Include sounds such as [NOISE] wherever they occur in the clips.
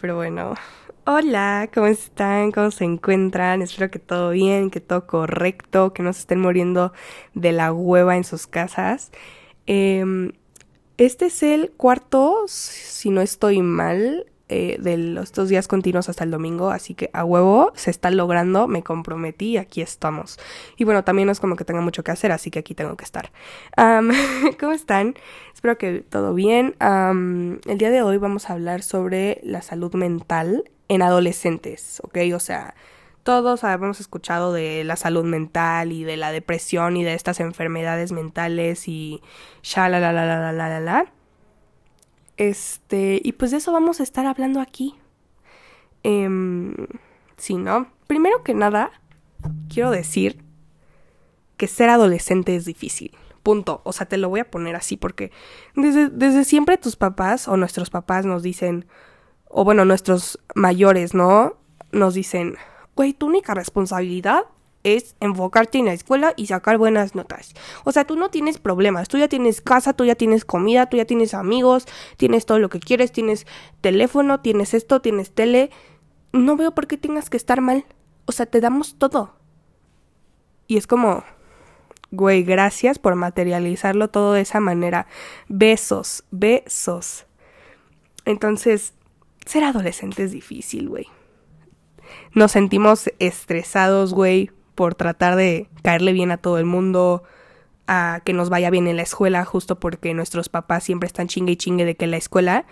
pero bueno. Hola, ¿cómo están? ¿Cómo se encuentran? Espero que todo bien, que todo correcto, que no se estén muriendo de la hueva en sus casas. Em, este es el cuarto, si no estoy mal, eh, de los dos días continuos hasta el domingo, así que a huevo se está logrando, me comprometí, aquí estamos. Y bueno, también no es como que tenga mucho que hacer, así que aquí tengo que estar. Um, [LAUGHS] ¿Cómo están? Espero que todo bien. Um, el día de hoy vamos a hablar sobre la salud mental en adolescentes, ¿ok? O sea, todos habíamos escuchado de la salud mental y de la depresión y de estas enfermedades mentales y ya la la la la la la la este, y pues de eso vamos a estar hablando aquí. Eh, sí, ¿no? Primero que nada, quiero decir que ser adolescente es difícil. Punto. O sea, te lo voy a poner así porque desde, desde siempre tus papás o nuestros papás nos dicen, o bueno, nuestros mayores, ¿no? Nos dicen, güey, tu única responsabilidad es enfocarte en la escuela y sacar buenas notas. O sea, tú no tienes problemas, tú ya tienes casa, tú ya tienes comida, tú ya tienes amigos, tienes todo lo que quieres, tienes teléfono, tienes esto, tienes tele. No veo por qué tengas que estar mal. O sea, te damos todo. Y es como, güey, gracias por materializarlo todo de esa manera. Besos, besos. Entonces, ser adolescente es difícil, güey. Nos sentimos estresados, güey, por tratar de caerle bien a todo el mundo, a que nos vaya bien en la escuela, justo porque nuestros papás siempre están chingue y chingue de que la escuela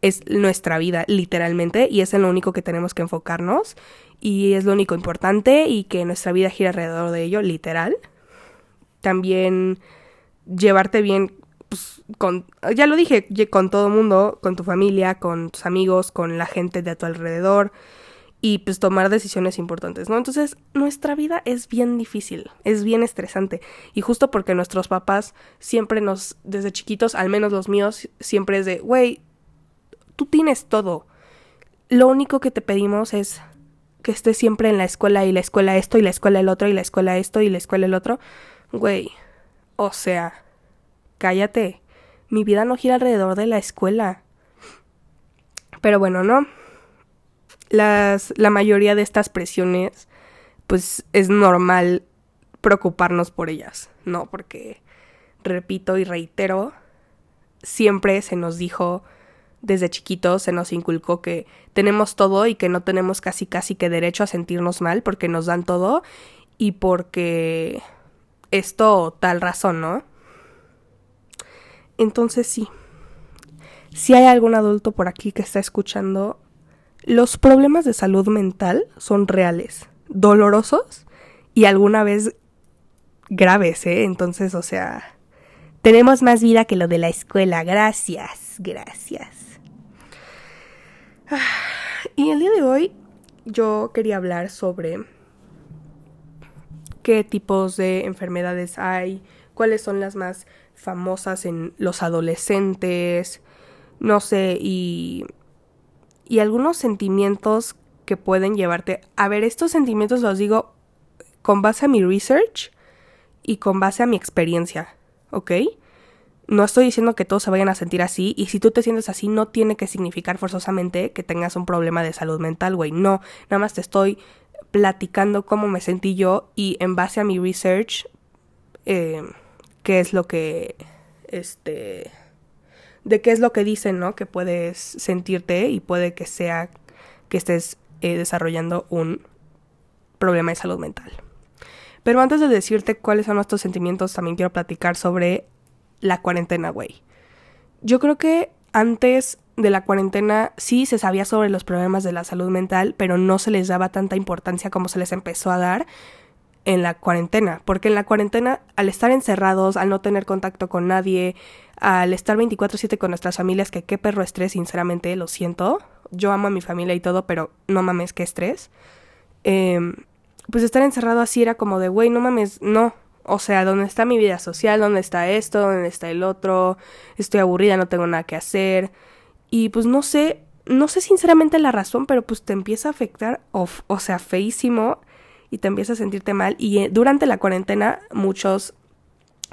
es nuestra vida, literalmente, y es en lo único que tenemos que enfocarnos, y es lo único importante, y que nuestra vida gira alrededor de ello, literal. También llevarte bien pues, con, ya lo dije, con todo mundo, con tu familia, con tus amigos, con la gente de a tu alrededor y pues tomar decisiones importantes, ¿no? Entonces, nuestra vida es bien difícil, es bien estresante y justo porque nuestros papás siempre nos, desde chiquitos, al menos los míos, siempre es de, güey, tú tienes todo. Lo único que te pedimos es que estés siempre en la escuela y la escuela esto y la escuela el otro y la escuela esto y la escuela el otro. Güey, o sea, cállate. Mi vida no gira alrededor de la escuela. Pero bueno, no las, la mayoría de estas presiones, pues es normal preocuparnos por ellas, ¿no? Porque, repito y reitero, siempre se nos dijo desde chiquitos, se nos inculcó que tenemos todo y que no tenemos casi casi que derecho a sentirnos mal porque nos dan todo y porque esto tal razón, ¿no? Entonces sí, si hay algún adulto por aquí que está escuchando los problemas de salud mental son reales, dolorosos y alguna vez graves, ¿eh? Entonces, o sea, tenemos más vida que lo de la escuela. Gracias, gracias. Y el día de hoy yo quería hablar sobre qué tipos de enfermedades hay, cuáles son las más famosas en los adolescentes, no sé, y y algunos sentimientos que pueden llevarte. A ver, estos sentimientos los digo con base a mi research y con base a mi experiencia, ¿ok? No estoy diciendo que todos se vayan a sentir así y si tú te sientes así no tiene que significar forzosamente que tengas un problema de salud mental, güey. No, nada más te estoy platicando cómo me sentí yo y en base a mi research, eh, qué es lo que, este, de qué es lo que dicen, ¿no? Que puedes sentirte y puede que sea que estés eh, desarrollando un problema de salud mental. Pero antes de decirte cuáles son nuestros sentimientos, también quiero platicar sobre la cuarentena, güey. Yo creo que antes de la cuarentena sí se sabía sobre los problemas de la salud mental, pero no se les daba tanta importancia como se les empezó a dar en la cuarentena, porque en la cuarentena, al estar encerrados, al no tener contacto con nadie, al estar 24/7 con nuestras familias, que qué perro estrés, sinceramente, lo siento. Yo amo a mi familia y todo, pero no mames, qué estrés. Em, pues estar encerrado así era como de, güey, no mames, no. O sea, ¿dónde está mi vida social? ¿Dónde está esto? ¿Dónde está el otro? Estoy aburrida, no tengo nada que hacer. Y pues no sé, no sé sinceramente la razón, pero pues te empieza a afectar, o, o sea, feísimo, y te empieza a sentirte mal. Y eh, durante la cuarentena muchos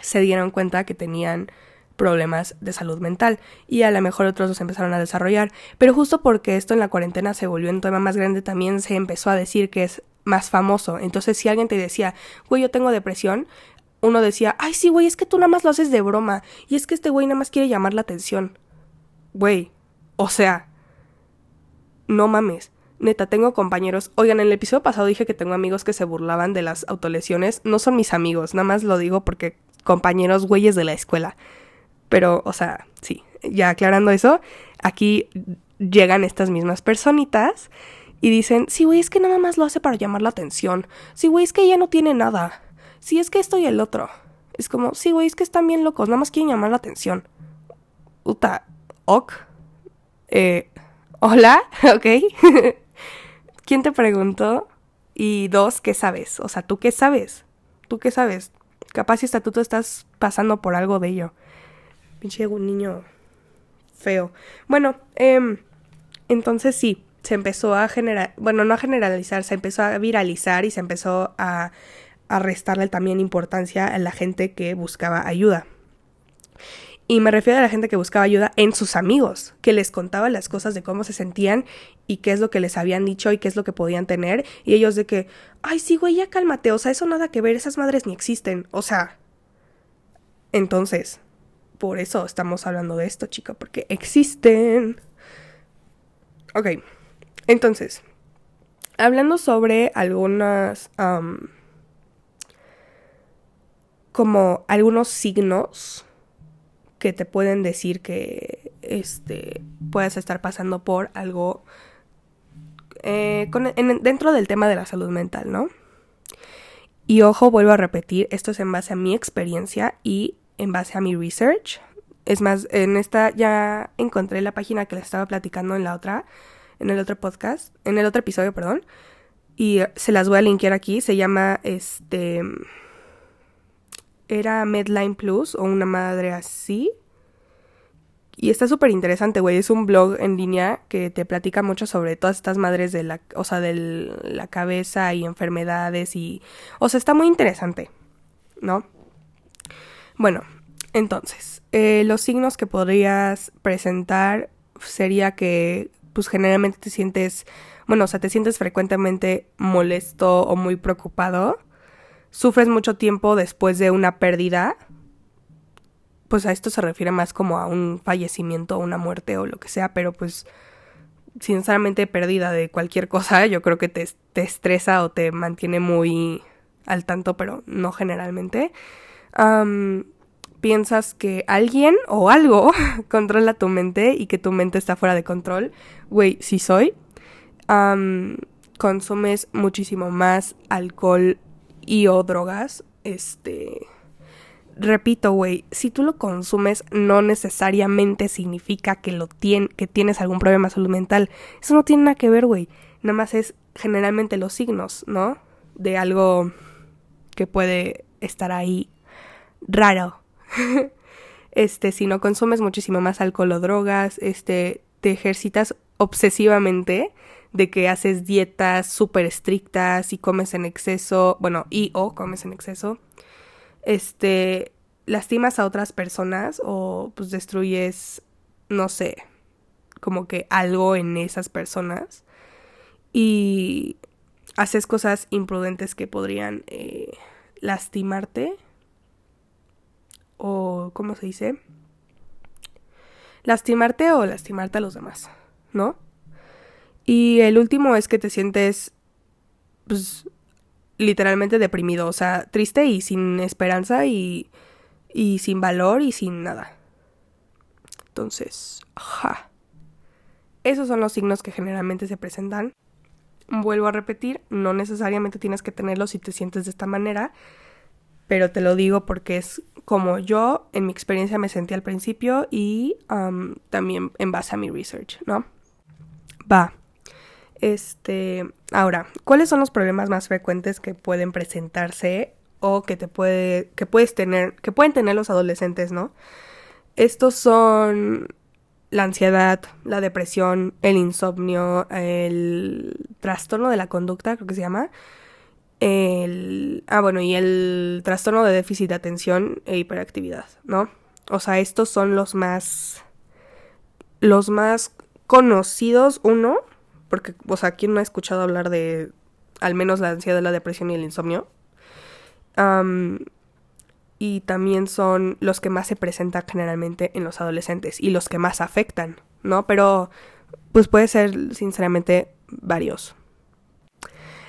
se dieron cuenta que tenían problemas de salud mental y a lo mejor otros los empezaron a desarrollar. Pero justo porque esto en la cuarentena se volvió un tema más grande, también se empezó a decir que es más famoso. Entonces, si alguien te decía, güey, yo tengo depresión, uno decía, ay, sí, güey, es que tú nada más lo haces de broma. Y es que este güey nada más quiere llamar la atención. Güey, o sea, no mames. Neta, tengo compañeros. Oigan, en el episodio pasado dije que tengo amigos que se burlaban de las autolesiones. No son mis amigos, nada más lo digo porque compañeros güeyes de la escuela. Pero, o sea, sí, ya aclarando eso, aquí llegan estas mismas personitas y dicen, sí, güey, es que nada más lo hace para llamar la atención. Sí, güey, es que ella no tiene nada. Sí, es que esto y el otro. Es como, sí, güey, es que están bien locos, nada más quieren llamar la atención. Uta, ok. Eh, hola, [LAUGHS] ok. ¿Quién te preguntó? Y dos, ¿qué sabes? O sea, ¿tú qué sabes? ¿Tú qué sabes? Capaz si hasta tú estás pasando por algo de ello. Pinche niño feo. Bueno, eh, entonces sí, se empezó a generar, bueno, no a generalizar, se empezó a viralizar y se empezó a, a restarle también importancia a la gente que buscaba ayuda. Y me refiero a la gente que buscaba ayuda en sus amigos, que les contaba las cosas de cómo se sentían y qué es lo que les habían dicho y qué es lo que podían tener. Y ellos de que, ay, sí, güey, ya cálmate, o sea, eso nada que ver, esas madres ni existen. O sea, entonces, por eso estamos hablando de esto, chica, porque existen. Ok, entonces, hablando sobre algunas... como algunos signos que te pueden decir que este puedes estar pasando por algo eh, dentro del tema de la salud mental, ¿no? Y ojo, vuelvo a repetir, esto es en base a mi experiencia y en base a mi research. Es más, en esta ya encontré la página que les estaba platicando en la otra, en el otro podcast, en el otro episodio, perdón. Y se las voy a linkear aquí. Se llama este. Era Medline Plus o una madre así. Y está súper interesante, güey. Es un blog en línea que te platica mucho sobre todas estas madres de la, o sea, de la cabeza y enfermedades y, o sea, está muy interesante, ¿no? Bueno, entonces, eh, los signos que podrías presentar sería que, pues, generalmente te sientes, bueno, o sea, te sientes frecuentemente molesto o muy preocupado. Sufres mucho tiempo después de una pérdida pues a esto se refiere más como a un fallecimiento una muerte o lo que sea, pero pues sinceramente perdida de cualquier [LAUGHS] cosa, yo creo que te, te estresa o te mantiene muy al tanto, pero no generalmente. piensas que alguien o algo [LAUGHS] controla tu mente y que tu mente está fuera de control. Güey, sí soy. consumes muchísimo más alcohol y o drogas. Este repito, güey, si tú lo consumes no necesariamente significa que lo que tienes algún problema salud mental. Eso no tiene nada que ver, güey. Nada más es generalmente los signos, ¿no? De algo que puede estar ahí raro. [LAUGHS] este, si no consumes muchísimo más alcohol o drogas, este, te ejercitas obsesivamente de que haces dietas súper estrictas y comes en exceso, bueno, y o comes en exceso este, lastimas a otras personas o pues destruyes, no sé, como que algo en esas personas y haces cosas imprudentes que podrían eh, lastimarte o, ¿cómo se dice? Lastimarte o lastimarte a los demás, ¿no? Y el último es que te sientes, pues, literalmente deprimido, o sea, triste y sin esperanza y, y sin valor y sin nada. Entonces, ja. Esos son los signos que generalmente se presentan. Vuelvo a repetir, no necesariamente tienes que tenerlos si te sientes de esta manera, pero te lo digo porque es como yo en mi experiencia me sentí al principio y también en base a mi research, ¿no? Va. Este, ahora, ¿cuáles son los problemas más frecuentes que pueden presentarse o que te puede que puedes tener, que pueden tener los adolescentes, ¿no? Estos son la ansiedad, la depresión, el insomnio, el trastorno de la conducta, creo que se llama. El, ah, bueno, y el trastorno de déficit de atención e hiperactividad, ¿no? O sea, estos son los más. Los más conocidos, uno. Porque, o sea, ¿quién no ha escuchado hablar de al menos la ansiedad, la depresión y el insomnio? y también son los que más se presentan generalmente en los adolescentes y los que más afectan, ¿no? Pero, pues puede ser, sinceramente, varios.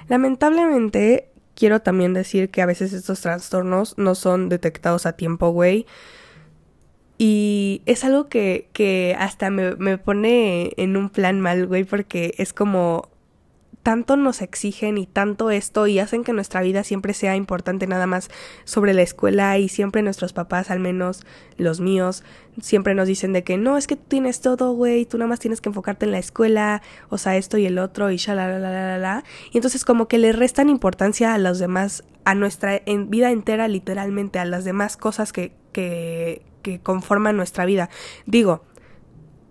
Lamentablemente, quiero también decir que a veces estos trastornos no son detectados a tiempo, güey. Y es algo que, que hasta me, me pone en un plan mal, güey, porque es como tanto nos exigen y tanto esto y hacen que nuestra vida siempre sea importante nada más sobre la escuela y siempre nuestros papás, al menos los míos, siempre nos dicen de que no, es que tú tienes todo, güey, tú nada más tienes que enfocarte en la escuela, o sea, esto y el otro y la la la la Y entonces como que le restan importancia a los demás, a nuestra vida entera literalmente, a las demás cosas que, que, que conforman nuestra vida. Digo,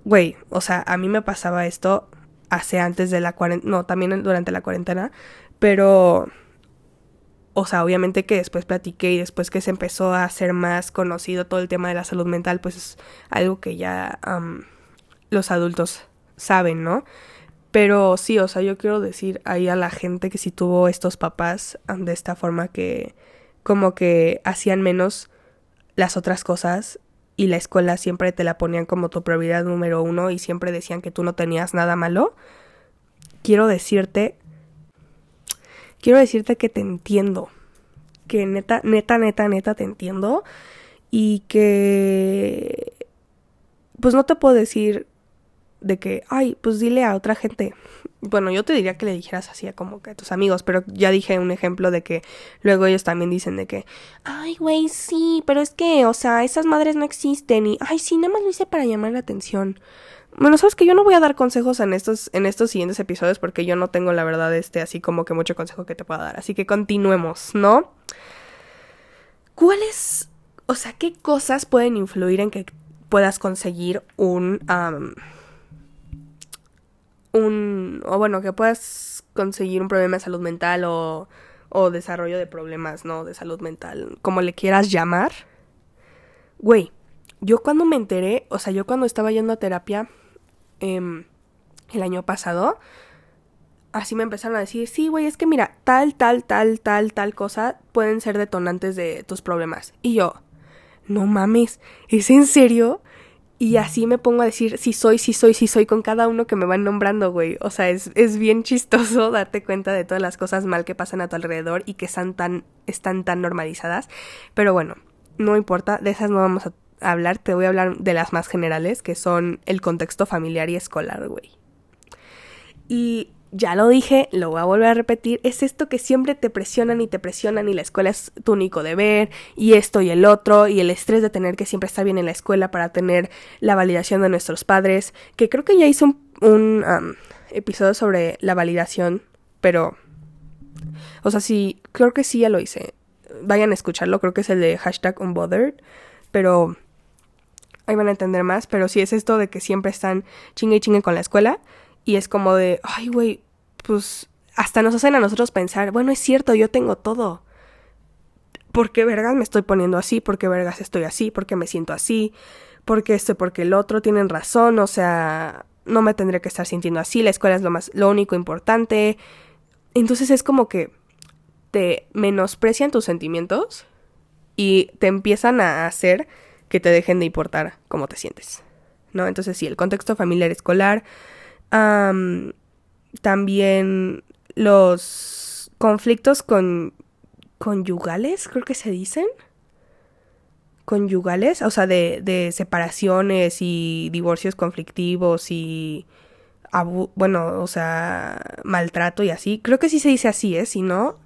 güey, o sea, a mí me pasaba esto hace antes de la cuarentena, no, también durante la cuarentena, pero, o sea, obviamente que después platiqué y después que se empezó a hacer más conocido todo el tema de la salud mental, pues es algo que ya los adultos saben, ¿no? Pero sí, o sea, yo quiero decir ahí a la gente que si tuvo estos papás de esta forma que como que hacían menos las otras cosas y la escuela siempre te la ponían como tu prioridad número uno y siempre decían que tú no tenías nada malo, quiero decirte, quiero decirte que te entiendo, que neta, neta, neta, neta te entiendo y que, pues no te puedo decir de que, ay, pues dile a otra gente, bueno, yo te diría que le dijeras así a como que a tus amigos, pero ya dije un ejemplo de que luego ellos también dicen de que, ay, güey, sí, pero es que, o sea, esas madres no existen y, ay, sí, nada más lo hice para llamar la atención. Bueno, sabes que yo no voy a dar consejos en estos, en estos siguientes episodios porque yo no tengo la verdad este así como que mucho consejo que te pueda dar. Así que continuemos, ¿no? ¿Cuáles, o sea, qué cosas pueden influir en que puedas conseguir un un, o bueno, que puedas conseguir un problema de salud mental o, o desarrollo de problemas, ¿no? De salud mental, como le quieras llamar. Güey, yo cuando me enteré, o sea, yo cuando estaba yendo a terapia eh, el año pasado, así me empezaron a decir, sí, güey, es que mira, tal, tal, tal, tal, tal cosa pueden ser detonantes de tus problemas. Y yo, no mames, ¿es en serio? Y así me pongo a decir si soy, si soy, si soy con cada uno que me van nombrando, güey. O sea, es, es bien chistoso [LAUGHS] darte cuenta de todas las cosas mal que pasan a tu alrededor y que están tan, están tan normalizadas. Pero bueno, no importa, de esas no vamos a hablar. Te voy a hablar de las más generales, que son el contexto familiar y escolar, güey. Y ya lo dije, lo voy a volver a repetir, es esto que siempre te presionan y te presionan y la escuela es tu único deber y esto y el otro y el estrés de tener que siempre estar bien en la escuela para tener la validación de nuestros padres, que creo que ya hice un, episodio sobre la validación, pero... O sea, sí, creo que sí ya lo hice. Vayan a escucharlo, creo que es el de hashtag unbothered, pero ahí van a entender más, pero sí es esto de que siempre están chingue y chingue con la escuela y es como de, ay, güey, pues hasta nos hacen a nosotros pensar, bueno, es cierto, yo tengo todo. ¿Por qué vergas me estoy poniendo así? ¿Por qué vergas estoy así? ¿Por qué me siento así? ¿Por qué este? Porque el otro tienen razón, o sea, no me tendré que estar sintiendo así, la escuela es lo más, lo único importante. Entonces es como que te menosprecian tus sentimientos y te empiezan a hacer que te dejen de importar cómo te sientes. ¿No? Entonces sí, el contexto familiar escolar, también los conflictos con conyugales, creo que se dicen. Conyugales, o sea, de, de separaciones y divorcios conflictivos y bueno, o sea, maltrato y así. Creo que sí se dice así, ¿eh? Si no,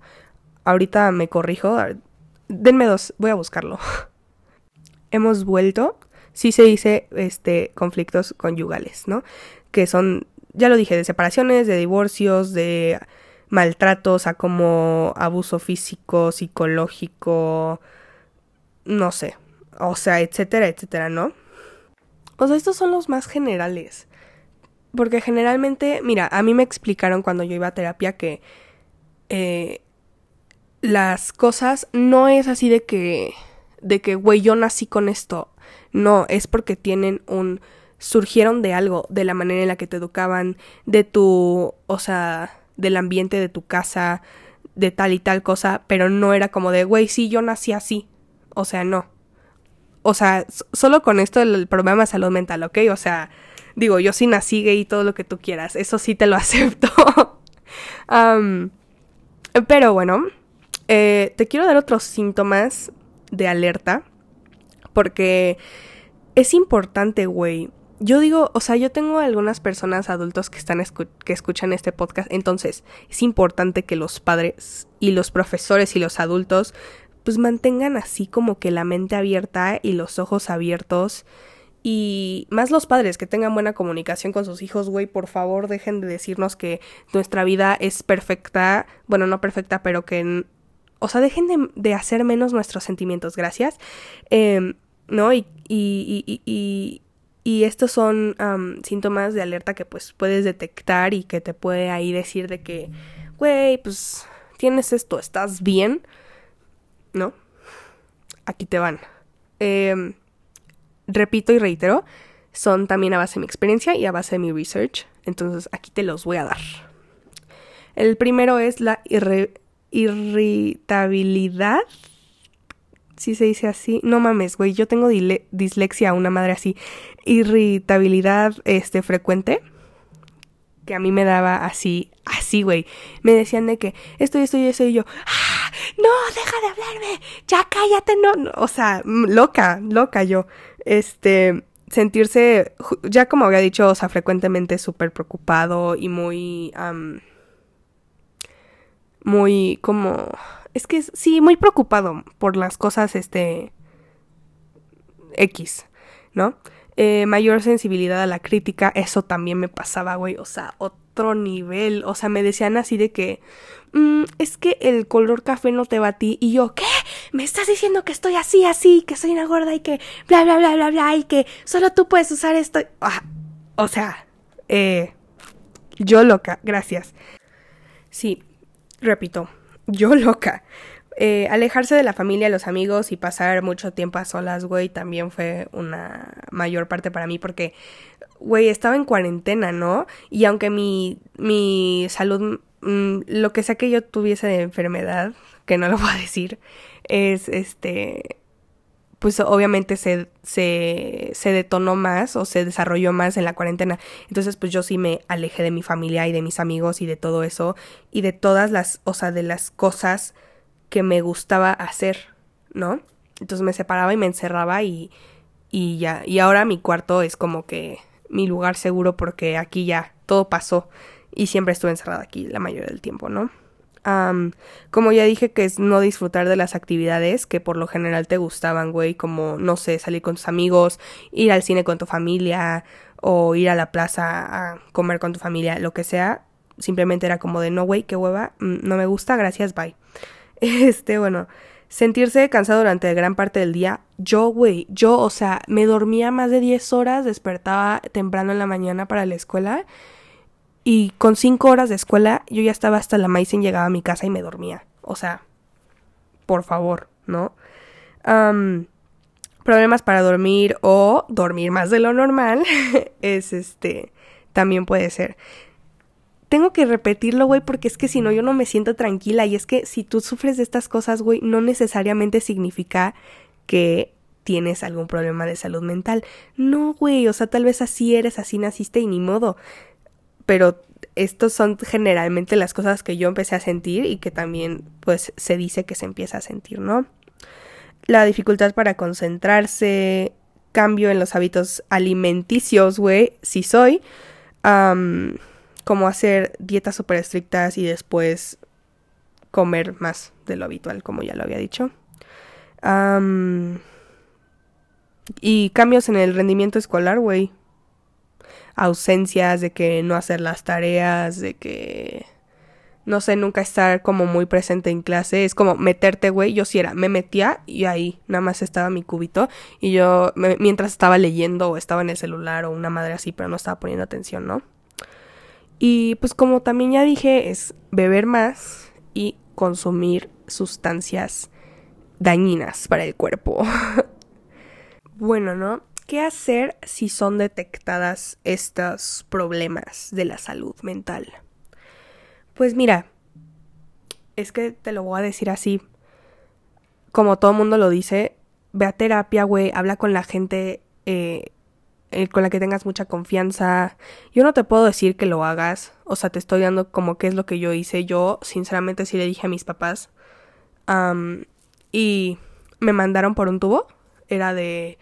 ahorita me corrijo. Denme dos, voy a buscarlo. [LAUGHS] Hemos vuelto. Sí se dice este conflictos conyugales, ¿no? Que son ya lo dije, de separaciones, de divorcios, de maltratos a como abuso físico, psicológico, no sé, o sea, etcétera, etcétera, ¿no? O sea, estos son los más generales. Porque generalmente, mira, a mí me explicaron cuando yo iba a terapia que eh, las cosas no es así de que, de que, güey, yo nací con esto. No, es porque tienen un surgieron de algo, de la manera en la que te educaban, de tu, o sea, del ambiente de tu casa, de tal y tal cosa, pero no era como de, güey, sí, yo nací así. O sea, no. O sea, solo con esto el problema de salud mental, ¿ok? O sea, digo, yo sí nací gay y todo lo que tú quieras, eso sí te lo [LAUGHS] acepto. pero bueno, eh, te quiero dar otros síntomas de alerta, porque es importante, güey, yo digo, o sea, yo tengo algunas personas adultos que están que escuchan este podcast, entonces es importante que los padres y los profesores y los adultos pues mantengan así como que la mente abierta y los ojos abiertos y más los padres que tengan buena comunicación con sus hijos, güey, por favor dejen de decirnos que nuestra vida es perfecta, bueno, no perfecta, pero que, o sea, dejen de, de hacer menos nuestros sentimientos, gracias, eh, ¿no? y, y, y y estos son síntomas de alerta que pues puedes detectar y que te puede ahí decir de que, güey, pues tienes esto, estás bien, ¿no? Aquí te van. Em, repito y reitero, son también a base de mi experiencia y a base de mi research, entonces aquí te los voy a dar. El primero es la irritabilidad si se dice así. No mames, güey, yo tengo dislexia, una madre así. Irritabilidad, este, frecuente. Que a mí me daba así, así, güey. Me decían de que esto y esto y eso y yo, ¡Ah! no, deja de hablarme, ya cállate, no, O sea, loca, loca yo. Este, sentirse, ya como había dicho, o sea, frecuentemente súper preocupado y muy, muy como es que sí, muy preocupado por las cosas, este, X, ¿no? Eh, mayor sensibilidad a la crítica, eso también me pasaba, güey, o sea, otro nivel, o sea, me decían así de que, mm, es que el color café no te va a ti, y yo, ¿qué? ¿Me estás diciendo que estoy así, así, que soy una gorda y que bla, bla, bla, bla, bla, y que solo tú puedes usar esto? Ah, o sea, eh, yo loca, gracias. Sí, repito, yo [LAUGHS] loca. Eh, alejarse de la familia, los amigos y pasar mucho tiempo a solas, güey, también fue una mayor parte para mí porque, güey, estaba en cuarentena, ¿no? Y aunque mi, mi salud, mm, lo que sea que yo tuviese de enfermedad, que no lo [LAUGHS] a decir, es este, pues obviamente se, se, se detonó más o se desarrolló más en la cuarentena. Entonces, pues yo sí me alejé de mi familia y de mis amigos y de todo eso y de todas las, o sea, de las cosas que me gustaba hacer, ¿no? Entonces me separaba y me encerraba y, y ya. Y ahora mi cuarto es como que mi lugar seguro porque aquí ya todo pasó y siempre estuve encerrada aquí la mayoría del tiempo, ¿no? Como ya dije que es no disfrutar de las actividades que por lo general te gustaban, güey, como, no sé, salir con tus amigos, ir al cine con tu familia o ir a la plaza a comer con tu familia, lo que sea, simplemente era como de, no, güey, qué hueva, mm, no me gusta, gracias, bye. [LAUGHS] Este, bueno, sentirse cansado durante gran parte del día. Yo, güey, yo, o sea, me dormía más de 10 horas, despertaba temprano en la mañana para la escuela y con cinco horas de escuela yo ya estaba hasta la maíz llegaba a mi casa y me dormía. O sea, por favor, ¿no? problemas para dormir o dormir más de lo normal [LAUGHS] es este, también puede ser. Tengo que repetirlo, güey, porque es que si no yo no me siento tranquila y es que si tú sufres de estas cosas, güey, no necesariamente significa que tienes algún problema de salud mental. No, güey, o sea, tal vez así eres, así naciste y ni modo pero estos son generalmente las cosas que yo empecé a sentir y que también pues se dice que se empieza a sentir, ¿no? La dificultad para concentrarse, cambio en los hábitos alimenticios, güey, si soy, como hacer dietas súper estrictas y después comer más de lo habitual, como ya lo había dicho. y cambios en el rendimiento escolar, güey ausencias, de que no hacer las tareas, de que no sé, nunca estar como muy presente en clase, es como meterte, güey, yo sí era, me metía y ahí nada más estaba mi cubito y yo mientras estaba leyendo o estaba en el celular o una madre así, pero no estaba poniendo atención, ¿no? Y pues como también ya dije, es beber más y consumir sustancias dañinas para el cuerpo. [LAUGHS] Bueno, ¿no? ¿Qué hacer si son detectadas estos problemas de la salud mental? Pues mira, es que te lo voy a decir así, como todo mundo lo dice, ve a terapia, güey, habla con la gente eh, eh, con la que tengas mucha confianza. Yo no te puedo decir que lo hagas, o sea, te estoy dando como qué es lo que yo hice. Yo, sinceramente, sí le dije a mis papás. y me mandaron por un tubo. Era de,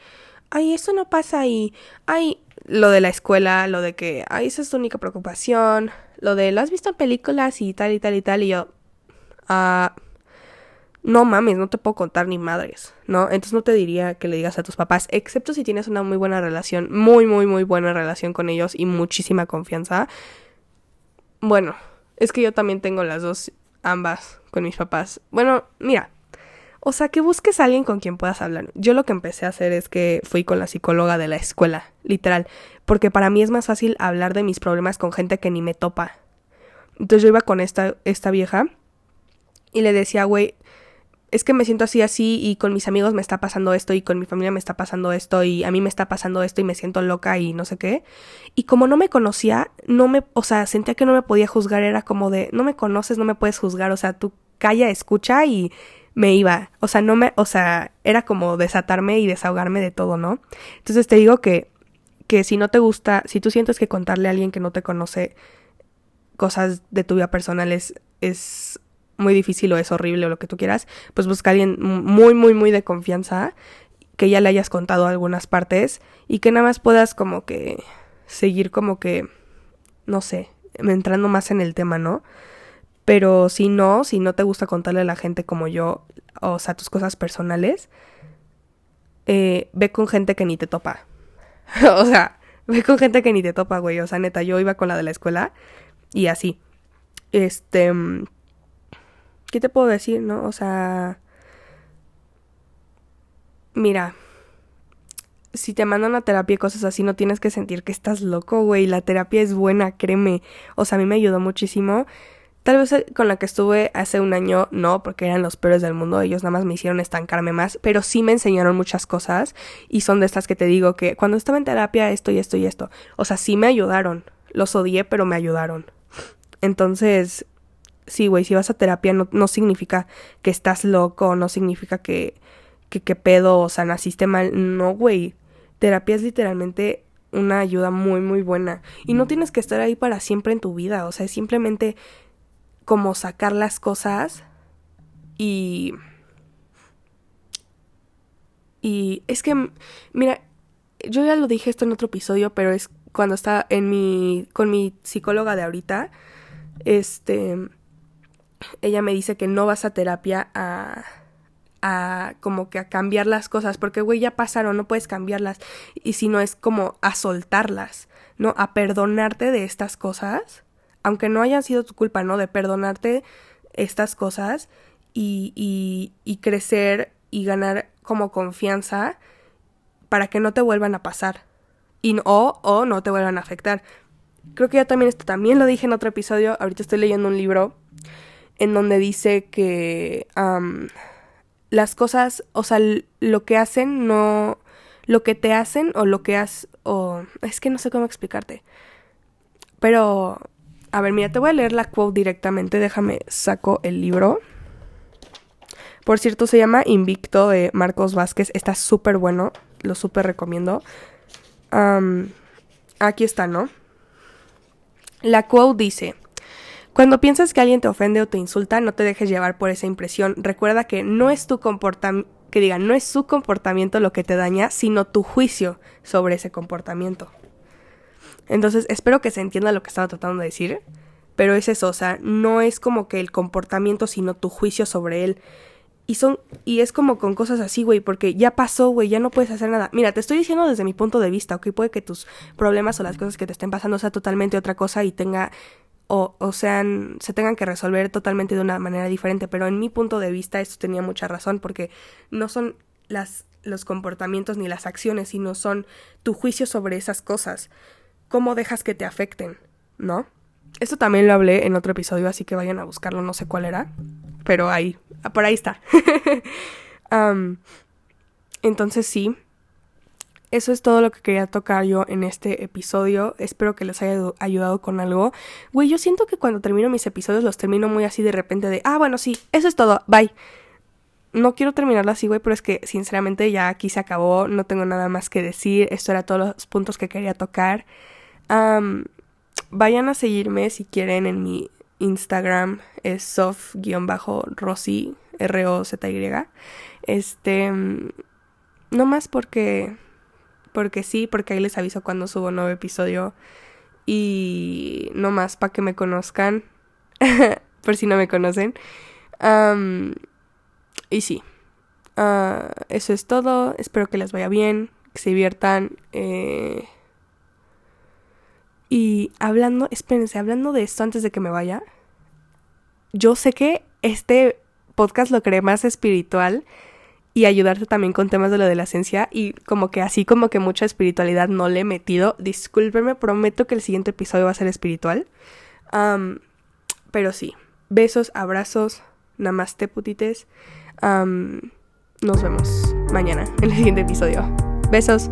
ay, eso no pasa ahí. Ay, lo de la escuela, lo de que, ay, esa es tu única preocupación. Lo de, lo has visto en películas y tal y tal y tal. Y yo, ah no mames, no te puedo contar ni madres, ¿no? Entonces no te diría que le digas a tus papás, excepto si tienes una muy buena relación, muy, muy, muy buena relación con ellos y muchísima confianza. Bueno, es que yo también tengo las dos, ambas, con mis papás. Bueno, mira, o sea, que busques a alguien con quien puedas hablar. Yo lo que empecé a hacer es que fui con la psicóloga de la escuela, literal, porque para mí es más fácil hablar de mis problemas con gente que ni me topa. Entonces yo iba con esta, esta vieja y le decía, güey, es que me siento así, así, y con mis amigos me está pasando esto, y con mi familia me está pasando esto, y a mí me está pasando esto, y me siento loca, y no sé qué. Y como no me conocía, no me, o sea, sentía que no me podía juzgar, era como de, no me conoces, no me puedes juzgar, o sea, tú calla, escucha, y me iba. O sea, no me, o sea, era como desatarme y desahogarme de todo, ¿no? Entonces te digo que, que si no te gusta, si tú sientes que contarle a alguien que no te conoce cosas de tu vida personal es, es muy difícil o es horrible o lo que tú quieras, pues busca a alguien muy, muy, muy de confianza, que ya le hayas contado algunas partes y que nada más puedas como que seguir como que, no sé, entrando más en el tema, ¿no? Pero si no, si no te gusta contarle a la gente como yo, o sea, tus cosas personales, eh, ve con gente que ni te topa. [LAUGHS] o sea, ve con gente que ni te topa, güey. O sea, neta, yo iba con la de la escuela y así. Este mm, ¿Qué te puedo decir, no? O sea... Mira, si te mandan a terapia y cosas así, no tienes que sentir que estás loco, güey. La terapia es buena, créeme. O sea, a mí me ayudó muchísimo. Tal vez eh, con la que estuve hace un año, no, porque eran los peores del mundo. Ellos nada más me hicieron estancarme más, pero sí me enseñaron muchas cosas. Y son de estas que te digo que cuando estaba en terapia, esto y esto y esto. O sea, sí me ayudaron. Los odié, pero me ayudaron. Entonces, sí, güey, si vas a terapia no, no significa que estás loco, no significa que, que, que pedo, o sea, naciste mal. No, güey. Terapia es literalmente una ayuda muy, muy buena. Y no tienes que estar ahí para siempre en tu vida, o sea, es simplemente como sacar las cosas y... Y es que, mira, yo ya lo dije esto en otro episodio, pero es cuando estaba en mi, con mi psicóloga de ahorita, este, ella me dice que no vas a terapia a a como que a cambiar las cosas, porque güey ya pasaron, no puedes cambiarlas, y si no es como a soltarlas, ¿no? A perdonarte de estas cosas, aunque no hayan sido tu culpa, ¿no? De perdonarte estas cosas y, y, y crecer y ganar como confianza para que no te vuelvan a pasar y o, o no te vuelvan a afectar. Creo que ya también esto también lo dije en otro episodio, ahorita estoy leyendo un libro en donde dice que las cosas, o sea, lo que hacen no, lo que te hacen o lo que has, o es que no sé cómo explicarte. Pero, a ver, mira, te voy a leer la quote directamente, déjame, saco el libro. Por cierto, se llama Invicto de Marcos Vázquez, está súper bueno, lo súper recomiendo. aquí está, ¿no? La quote dice, cuando piensas que alguien te ofende o te insulta, no te dejes llevar por esa impresión. Recuerda que no es tu comportamiento, que diga, no es su comportamiento lo que te daña, sino tu juicio sobre ese comportamiento. Entonces, espero que se entienda lo que estaba tratando de decir, pero es eso, o sea, no es como que el comportamiento, sino tu juicio sobre él. Y son y es como con cosas así, güey, porque ya pasó, güey, ya no puedes hacer nada. Mira, te estoy diciendo desde mi punto de vista, ok, puede que tus problemas o las cosas que te estén pasando sea totalmente otra cosa y tenga o, o sean, se tengan que resolver totalmente de una manera diferente, pero en mi punto de vista esto tenía mucha razón porque no son las, los comportamientos ni las acciones, sino son tu juicio sobre esas cosas, cómo dejas que te afecten, ¿no? Esto también lo hablé en otro episodio, así que vayan a buscarlo, no sé cuál era, pero ahí, por ahí está. [LAUGHS] entonces sí, eso es todo lo que quería tocar yo en este episodio. Espero que les haya ayudado con algo. Güey, yo siento que cuando termino mis episodios los termino muy así de repente de, ah, bueno, sí, eso es todo, bye. No quiero terminarlo así, güey, pero es que sinceramente ya aquí se acabó, no tengo nada más que decir. Esto era todos los puntos que quería tocar. Vayan a seguirme si quieren en mi Instagram, es soft-rosy, R-O-Z-Y. Este, no más porque porque sí, porque ahí les aviso cuando subo nuevo episodio. Y no más para que me conozcan. [LAUGHS] por si no me conocen. y sí. Ah, eso es todo. Espero que les vaya bien. Que se diviertan. Eh, y hablando, espérense, hablando de esto antes de que me vaya. Yo sé que este podcast lo creé más espiritual y ayudarte también con temas de lo de la esencia y como que así como que mucha espiritualidad no le he metido. Discúlpenme, prometo que el siguiente episodio va a ser espiritual. pero sí, besos, abrazos, namaste putites. nos vemos mañana en el siguiente episodio. Besos.